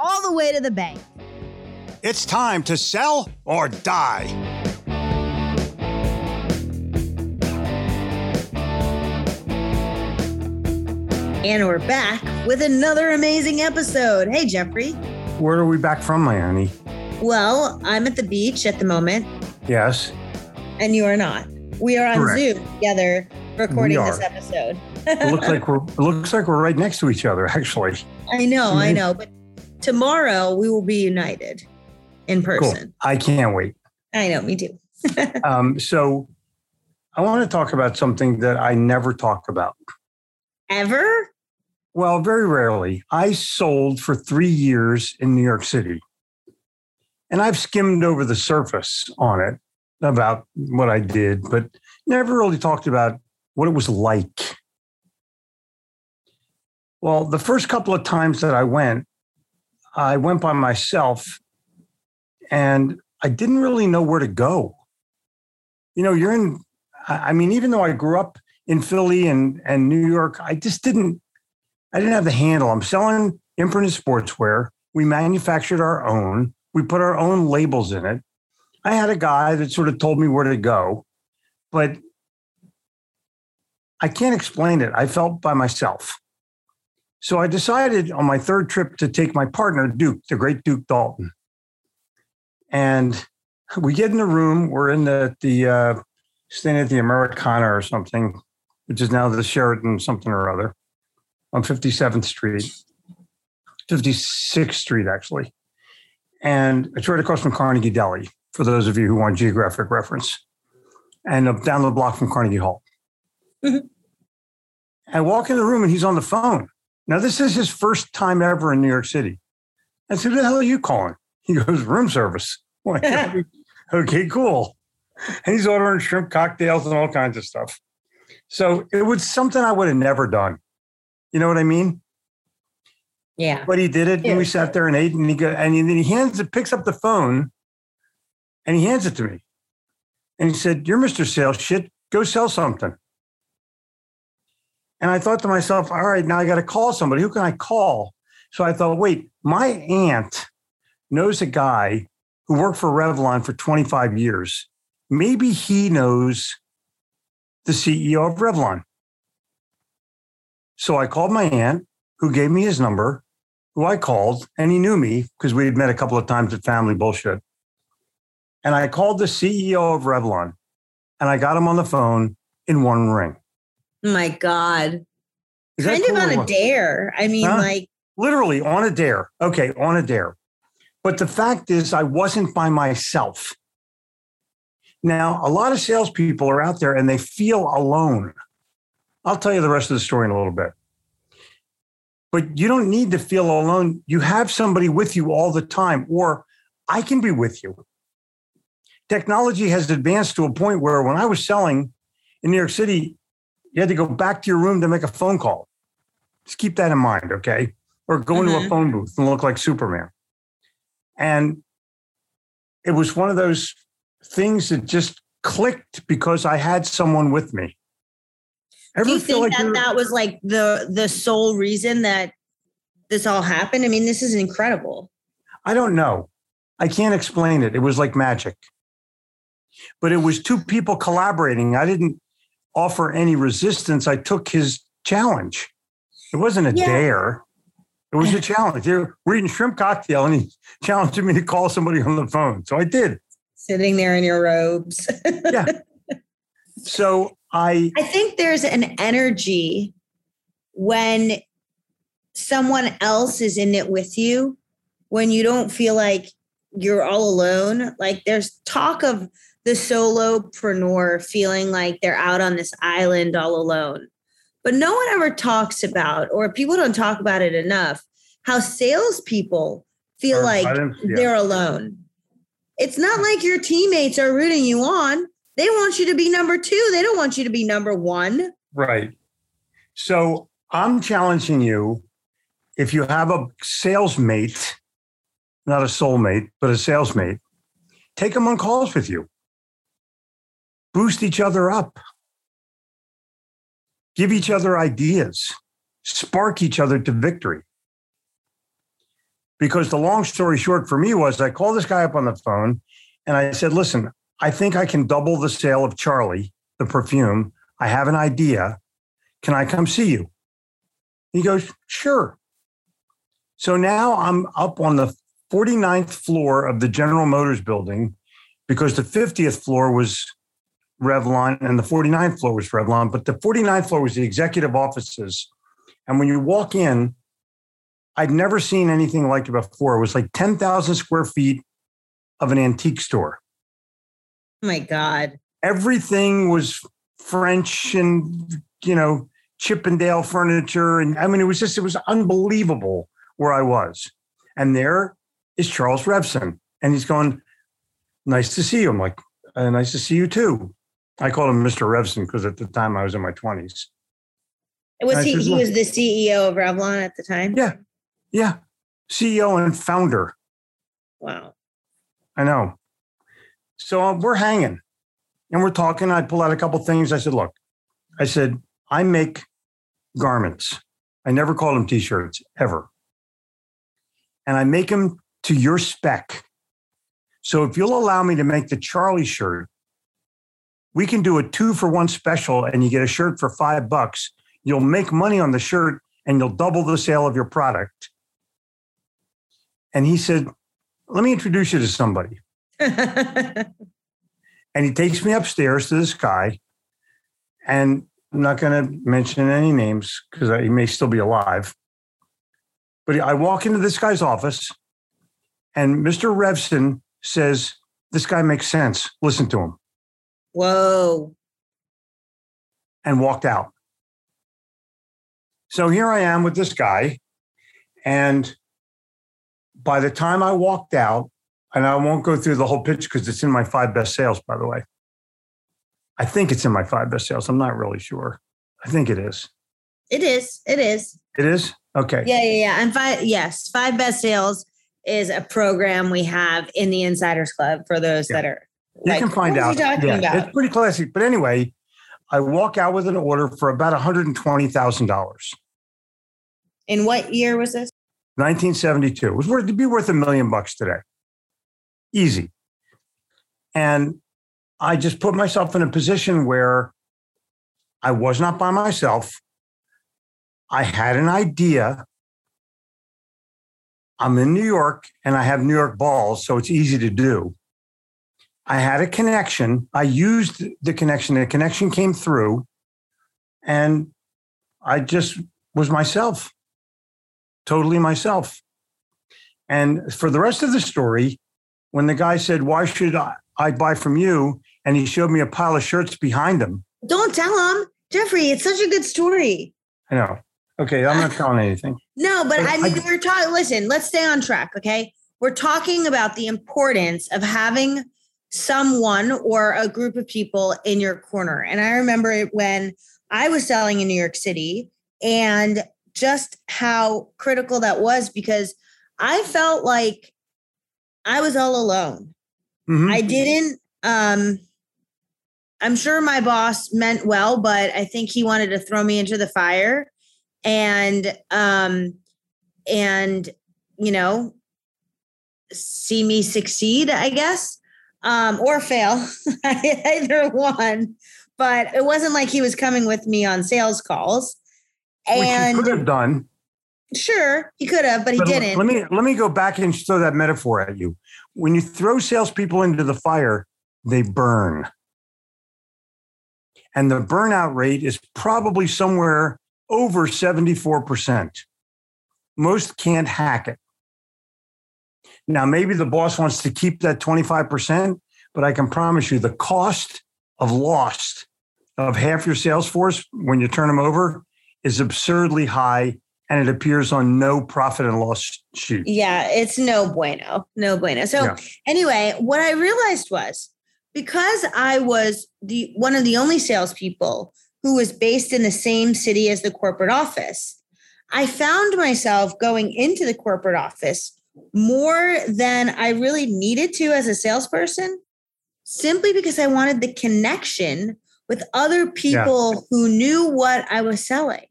all the way to the bank. It's time to sell or die. And we're back with another amazing episode. Hey, Jeffrey. Where are we back from, my honey? Well, I'm at the beach at the moment, Yes. and you are not. We are on Correct. Zoom together recording this episode. It looks like we're it looks like we're right next to each other, actually. I know, I know. But tomorrow we will be united in Cool. person. I can't wait. I know, me too. Um, so I want to talk about something that I never talk about. Ever? Well, very rarely. I sold for three years in New York City. And I've skimmed over the surface on it about what I did, but never really talked about what it was like. Well, the first couple of times that I went, I went by myself and I didn't really know where to go. You know, you're in, I mean, even though I grew up in Philly and, and New York, I just didn't I didn't have the handle. I'm selling imprinted sportswear. We manufactured our own. We put our own labels in it. I had a guy that sort of told me where to go, but I can't explain it. I felt by myself. So I decided on my third trip to take my partner, Duke, the great Duke Dalton. And we get in the room. We're in the, the uh, staying at the Americana or something, which is now the Sheraton something or other on 57th Street, 56th Street, actually. And it's right across from Carnegie Deli, for those of you who want geographic reference, and up down the block from Carnegie Hall. Mhm. I walk in the room and he's on the phone. Now, this is his first time ever in New York City. I said, Who the hell are you calling? He goes, Room service. Like, okay, cool. And he's ordering shrimp cocktails and all kinds of stuff. So it was something I would have never done. You know what I mean? Yeah. But he did it, and we sat there and ate, and he go, and then he hands it, picks up the phone, and he hands it to me, and he said, "You're Mr. Sales Shit. Go sell something." And I thought to myself, "All right, now I got to call somebody. Who can I call?" So I thought, "Wait, my aunt knows a guy who worked for Revlon for 25 years. Maybe he knows the CEO of Revlon." So I called my aunt, who gave me his number, who I called, and he knew me because we had met a couple of times at family bullshit. And I called the CEO of Revlon and I got him on the phone in one ring. My God. Kind of on a dare. I mean, Huh? like, Literally on a dare. Okay, on a dare. But the fact is, I wasn't by myself. Now, a lot of salespeople are out there and they feel alone. I'll tell you the rest of the story in a little bit. But you don't need to feel alone. You have somebody with you all the time, or I can be with you. Technology has advanced to a point where when I was selling in New York City, you had to go back to your room to make a phone call. Just keep that in mind, okay? Or go into a Mhm. phone booth and look like Superman. And it was one of those things that just clicked because I had someone with me. Ever Do you think like that that was like the the sole reason that this all happened? I mean, this is incredible. I don't know. I can't explain it. It was like magic. But it was two people collaborating. I didn't offer any resistance. I took his challenge. It wasn't a yeah. dare. It was a challenge. We're eating shrimp cocktail, and he challenged me to call somebody on the phone. So I did. Sitting there in your robes. yeah. So I I think there's an energy when someone else is in it with you, when you don't feel like you're all alone. Like there's talk of the solopreneur feeling like they're out on this island all alone. But no one ever talks about, or people don't talk about it enough, how salespeople feel like yeah. they're alone. It's not like your teammates are rooting you on. They want you to be number two. They don't want you to be number one. Right. So I'm challenging you if you have a sales mate, not a soulmate, but a sales mate, take them on calls with you. Boost each other up. Give each other ideas. Spark each other to victory. Because the long story short for me was I called this guy up on the phone and I said, listen, I think I can double the sale of Charlie, the perfume. I have an idea. Can I come see you? He goes, Sure. So now I'm up on the 49th floor of the General Motors building because the 50th floor was Revlon and the 49th floor was Revlon, but the 49th floor was the executive offices. And when you walk in, I'd never seen anything like it before. It was like 10,000 square feet of an antique store. Oh my God. Everything was French and, you know, Chippendale furniture. And I mean, it was just, it was unbelievable where I was. And there is Charles Revson. And he's going, Nice to see you. I'm like, uh, Nice to see you too. I called him Mr. Revson because at the time I was in my 20s. Was he, said, he was the CEO of Revlon at the time? Yeah. Yeah. CEO and founder. Wow. I know. So uh, we're hanging and we're talking. I pull out a couple things. I said, look, I said, I make garments. I never call them t-shirts ever. And I make them to your spec. So if you'll allow me to make the Charlie shirt, we can do a two for one special and you get a shirt for five bucks. You'll make money on the shirt and you'll double the sale of your product. And he said, Let me introduce you to somebody. and he takes me upstairs to this guy. And I'm not going to mention any names because he may still be alive. But I walk into this guy's office, and Mr. Revson says, This guy makes sense. Listen to him. Whoa. And walked out. So here I am with this guy. And by the time I walked out, and I won't go through the whole pitch because it's in my five best sales, by the way. I think it's in my five best sales. I'm not really sure. I think it is. It is. It is. It is? Okay. Yeah, yeah, yeah. And five, yes, five best sales is a program we have in the Insiders Club for those yeah. that are. You like, can find out. yeah, about? It's pretty classic. But anyway, I walk out with an order for about $120,000. In what year was this? 1972. It was worth to be worth a million bucks today easy. And I just put myself in a position where I was not by myself. I had an idea. I'm in New York and I have New York balls, so it's easy to do. I had a connection. I used the connection. The connection came through, and I just was myself, totally myself. And for the rest of the story, when the guy said, Why should I, I buy from you? And he showed me a pile of shirts behind him. Don't tell him, Jeffrey. It's such a good story. I know. Okay, I'm not telling anything. No, but, but I mean, I, we're talking. Listen, let's stay on track. Okay, we're talking about the importance of having someone or a group of people in your corner. And I remember it when I was selling in New York City, and just how critical that was because I felt like I was all alone. Mm-hmm. I didn't um, I'm sure my boss meant well, but I think he wanted to throw me into the fire and um and you know see me succeed, I guess. Um, or fail. Either one. But it wasn't like he was coming with me on sales calls. And Which he could have done. Sure, he could have, but he But didn't. Let me let me go back and throw that metaphor at you. When you throw salespeople into the fire, they burn. And the burnout rate is probably somewhere over 74%. Most can't hack it. Now, maybe the boss wants to keep that 25%, but I can promise you the cost of lost of half your sales force when you turn them over is absurdly high and it appears on no profit and loss sheet. Yeah, it's no bueno. No bueno. So Yeah. anyway, what I realized was because I was the one of the only salespeople who was based in the same city as the corporate office, I found myself going into the corporate office more than I really needed to as a salesperson, simply because I wanted the connection with other people who knew what I was selling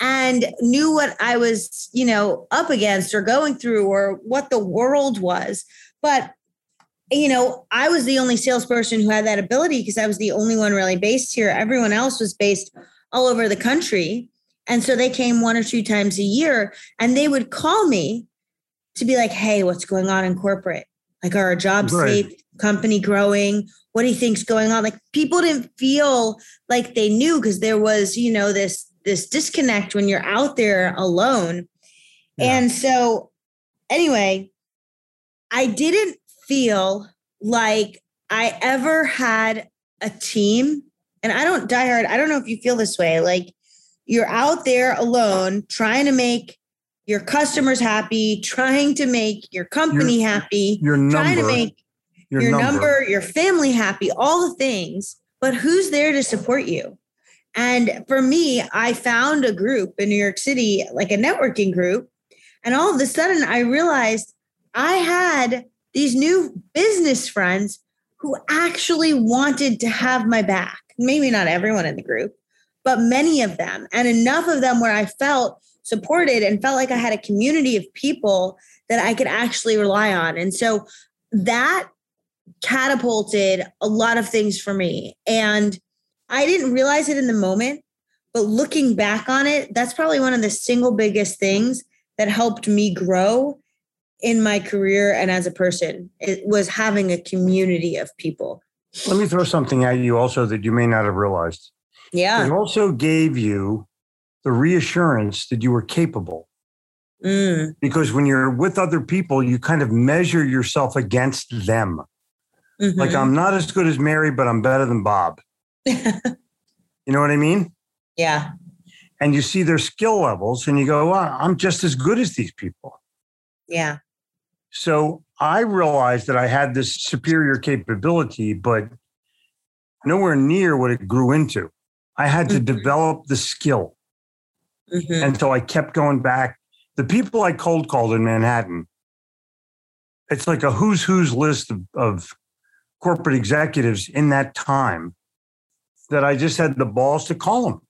and knew what I was, you know, up against or going through or what the world was. But, you know, I was the only salesperson who had that ability because I was the only one really based here. Everyone else was based all over the country. And so they came one or two times a year and they would call me to be like, hey, what's going on in corporate? Like, are our jobs Right. safe? Company growing? What do you think's going on? Like, people didn't feel like they knew because there was, you know, this this disconnect when you're out there alone. Yeah. And so, anyway, I didn't feel like I ever had a team. And I don't die hard. I don't know if you feel this way. Like you're out there alone trying to make your customers happy, trying to make your company happy, Your trying to make your, your, number. number, your family happy, all the things, but who's there to support you? And for me, I found a group in New York City, like a networking group. And all of a sudden, I realized I had these new business friends who actually wanted to have my back. Maybe not everyone in the group, but many of them, and enough of them where I felt supported and felt like I had a community of people that I could actually rely on. And so that catapulted a lot of things for me. And I didn't realize it in the moment, but looking back on it, that's probably one of the single biggest things that helped me grow in my career and as a person. It was having a community of people. Let me throw something at you also that you may not have realized. Yeah. It also gave you the reassurance that you were capable. Mm, Because when you're with other people, you kind of measure yourself against them. Like, mhm. I'm not as good as Mary, but I'm better than Bob. You know what I mean? yeah. And you see their skill levels and you go, well, I'm just as good as these people. Yeah. So I realized that I had this superior capability, but nowhere near what it grew into. I had to Mhm. develop the skill. Mhm. And so I kept going back. The people I cold called in Manhattan, it's like a who's who's list of, of corporate executives in that time that I just had the balls to call them.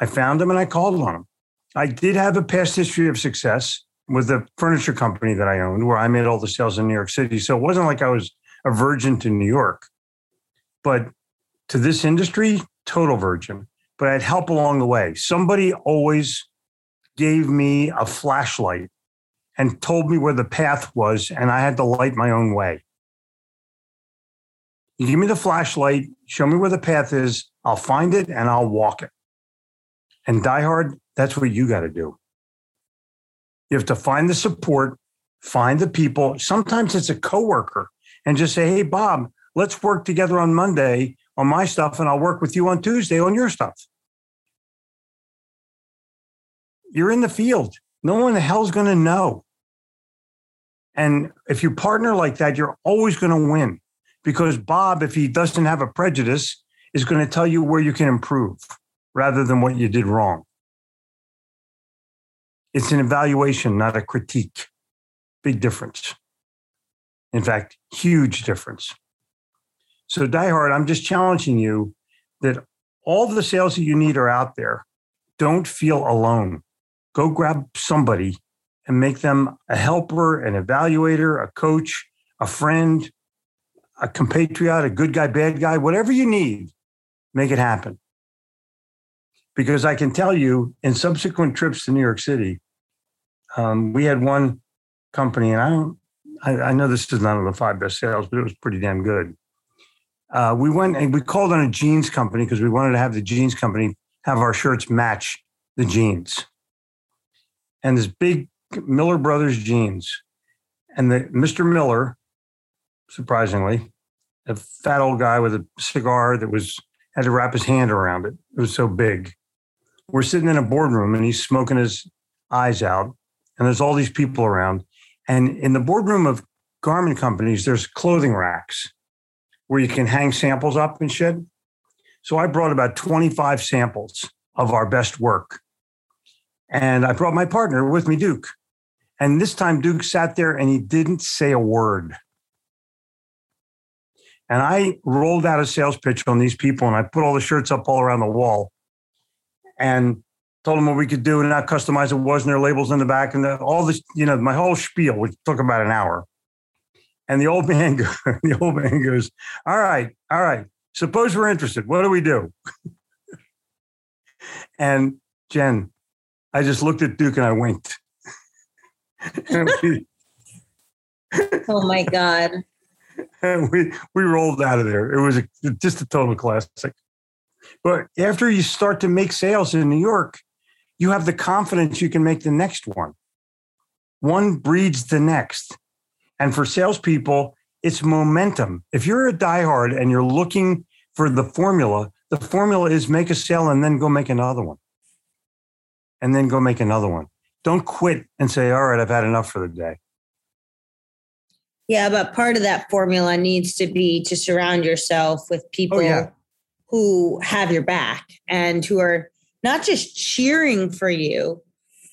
I found them and I called on them. I did have a past history of success with the furniture company that I owned, where I made all the sales in New York City. So it wasn't like I was a virgin to New York, but to this industry, total virgin. But I had help along the way. Somebody always gave me a flashlight and told me where the path was, and I had to light my own way. You give me the flashlight, show me where the path is, I'll find it and I'll walk it. And Die Hard, that's what you got to do. You have to find the support, find the people. Sometimes it's a coworker and just say, hey, Bob, let's work together on Monday on my stuff, and I'll work with you on Tuesday on your stuff. You're in the field. No one the hell's going to know. And if you partner like that, you're always going to win because Bob, if he doesn't have a prejudice, is going to tell you where you can improve rather than what you did wrong. It's an evaluation, not a critique. Big difference. In fact, huge difference. So, Die Hard, I'm just challenging you that all the sales that you need are out there. Don't feel alone. Go grab somebody and make them a helper, an evaluator, a coach, a friend, a compatriot, a good guy, bad guy, whatever you need, make it happen. Because I can tell you in subsequent trips to New York City, um, we had one company, and I don't, I, I know this is not one of the five best sales, but it was pretty damn good. Uh, we went and we called on a jeans company because we wanted to have the jeans company have our shirts match the jeans. And this big Miller Brothers jeans, and the Mr. Miller, surprisingly, a fat old guy with a cigar that was had to wrap his hand around it. It was so big. We're sitting in a boardroom and he's smoking his eyes out, and there's all these people around. And in the boardroom of garment companies, there's clothing racks where you can hang samples up and shit. So I brought about 25 samples of our best work. And I brought my partner with me, Duke. And this time, Duke sat there and he didn't say a word. And I rolled out a sales pitch on these people and I put all the shirts up all around the wall and told them what we could do and how customized it was and their labels in the back and the, all this, you know, my whole spiel, which took about an hour. And the old man, the old man goes, "All right, all right. Suppose we're interested. What do we do?" and Jen, I just looked at Duke and I winked. and we, oh my god! And we we rolled out of there. It was a, just a total classic. But after you start to make sales in New York, you have the confidence you can make the next one. One breeds the next. And for salespeople, it's momentum. If you're a diehard and you're looking for the formula, the formula is make a sale and then go make another one. And then go make another one. Don't quit and say, all right, I've had enough for the day. Yeah, but part of that formula needs to be to surround yourself with people oh, yeah. who have your back and who are not just cheering for you,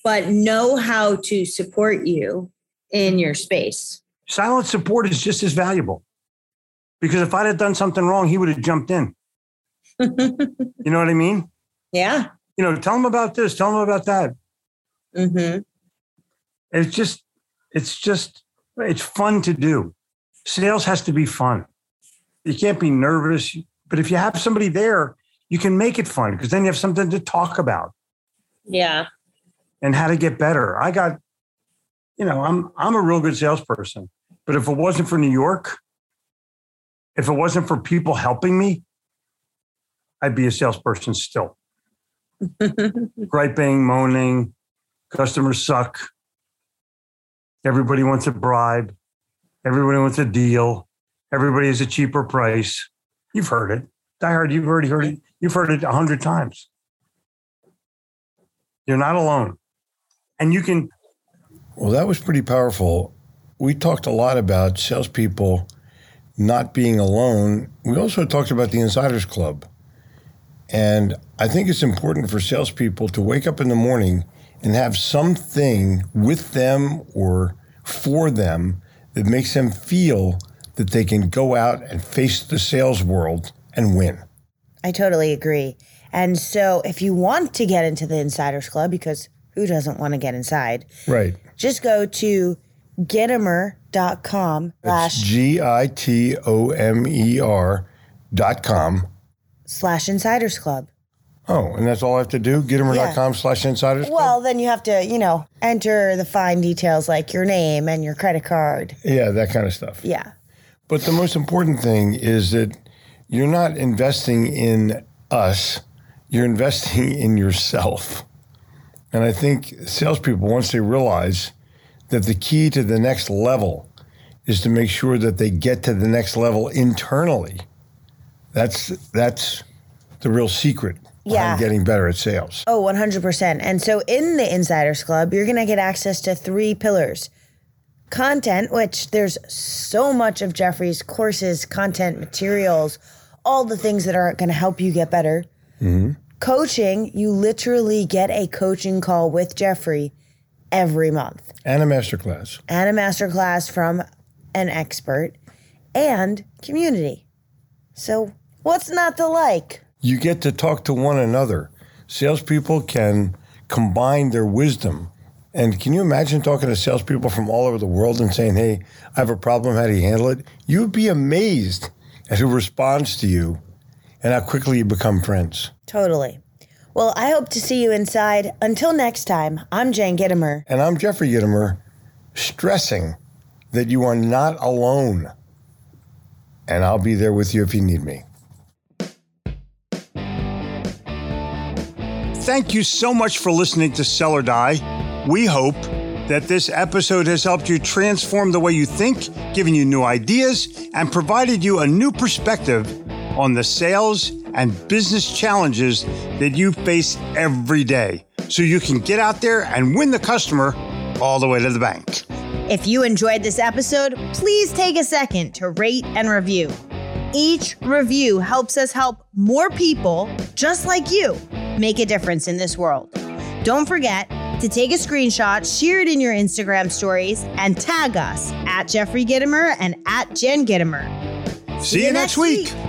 but know how to support you in your space silent support is just as valuable because if I'd have done something wrong, he would have jumped in. you know what I mean? Yeah. You know, tell him about this, tell him about that. Mm-hmm. It's just, it's just, it's fun to do. Sales has to be fun. You can't be nervous, but if you have somebody there, you can make it fun because then you have something to talk about. Yeah. And how to get better. I got you know, I'm I'm a real good salesperson. But if it wasn't for New York, if it wasn't for people helping me, I'd be a salesperson still. Griping, moaning, customers suck. Everybody wants a bribe. Everybody wants a deal. Everybody has a cheaper price. You've heard it. Die Hard, you've already heard it. You've heard it a hundred times. You're not alone. And you can well, that was pretty powerful. We talked a lot about salespeople not being alone. We also talked about the Insiders Club. And I think it's important for salespeople to wake up in the morning and have something with them or for them that makes them feel that they can go out and face the sales world and win. I totally agree. And so if you want to get into the Insiders Club, because who doesn't want to get inside? Right just go to gitomer.com slash G I T O M E R dot com slash insiders club. Oh, and that's all I have to do? Gitomer.com yeah. slash insiders club? Well, then you have to, you know, enter the fine details like your name and your credit card. Yeah, that kind of stuff. Yeah. But the most important thing is that you're not investing in us, you're investing in yourself. And I think salespeople, once they realize that the key to the next level is to make sure that they get to the next level internally. That's that's the real secret yeah. getting better at sales. Oh, 100%. And so in the Insiders Club, you're going to get access to three pillars. Content, which there's so much of Jeffrey's courses, content, materials, all the things that are going to help you get better. Mm-hmm. Coaching, you literally get a coaching call with Jeffrey every month. And a masterclass. And a masterclass from an expert and community. So, what's not to like? You get to talk to one another. Salespeople can combine their wisdom. And can you imagine talking to salespeople from all over the world and saying, hey, I have a problem. How do you handle it? You'd be amazed at who responds to you and how quickly you become friends. Totally. Well, I hope to see you inside. Until next time, I'm Jane Gitomer. And I'm Jeffrey Gitomer, stressing that you are not alone. And I'll be there with you if you need me. Thank you so much for listening to Sell or Die. We hope that this episode has helped you transform the way you think, given you new ideas, and provided you a new perspective on the sales and business challenges that you face every day so you can get out there and win the customer all the way to the bank. If you enjoyed this episode, please take a second to rate and review. Each review helps us help more people just like you make a difference in this world. Don't forget to take a screenshot, share it in your Instagram stories, and tag us at Jeffrey Gitomer and at Jen Gitomer. See, See you, next week. week.